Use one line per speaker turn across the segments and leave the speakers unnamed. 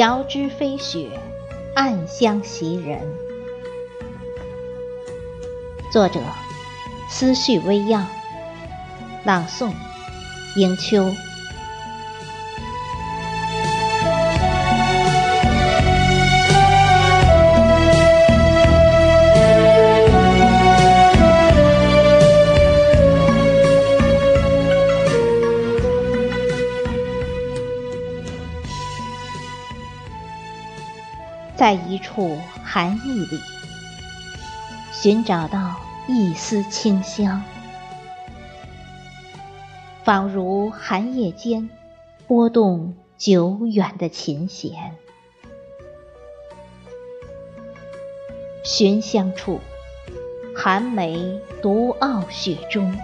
遥知飞雪，暗香袭人。作者：思绪微漾，朗诵：迎秋。在一处寒意里，寻找到一丝清香，仿如寒夜间拨动久远的琴弦。寻香处，寒梅独傲雪中，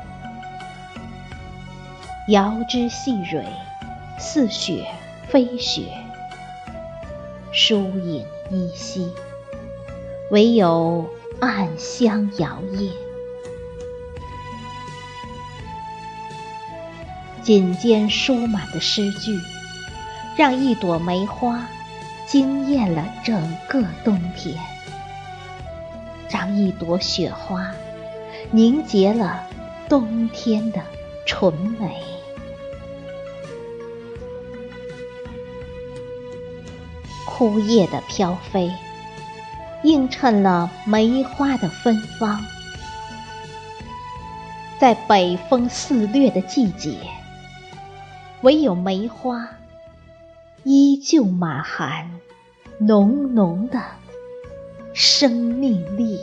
遥知细蕊似雪非雪，疏影。依稀，唯有暗香摇曳。锦间书满的诗句，让一朵梅花惊艳了整个冬天，让一朵雪花凝结了冬天的纯美。枯叶的飘飞，映衬了梅花的芬芳。在北风肆虐的季节，唯有梅花依旧满含浓浓的生命力。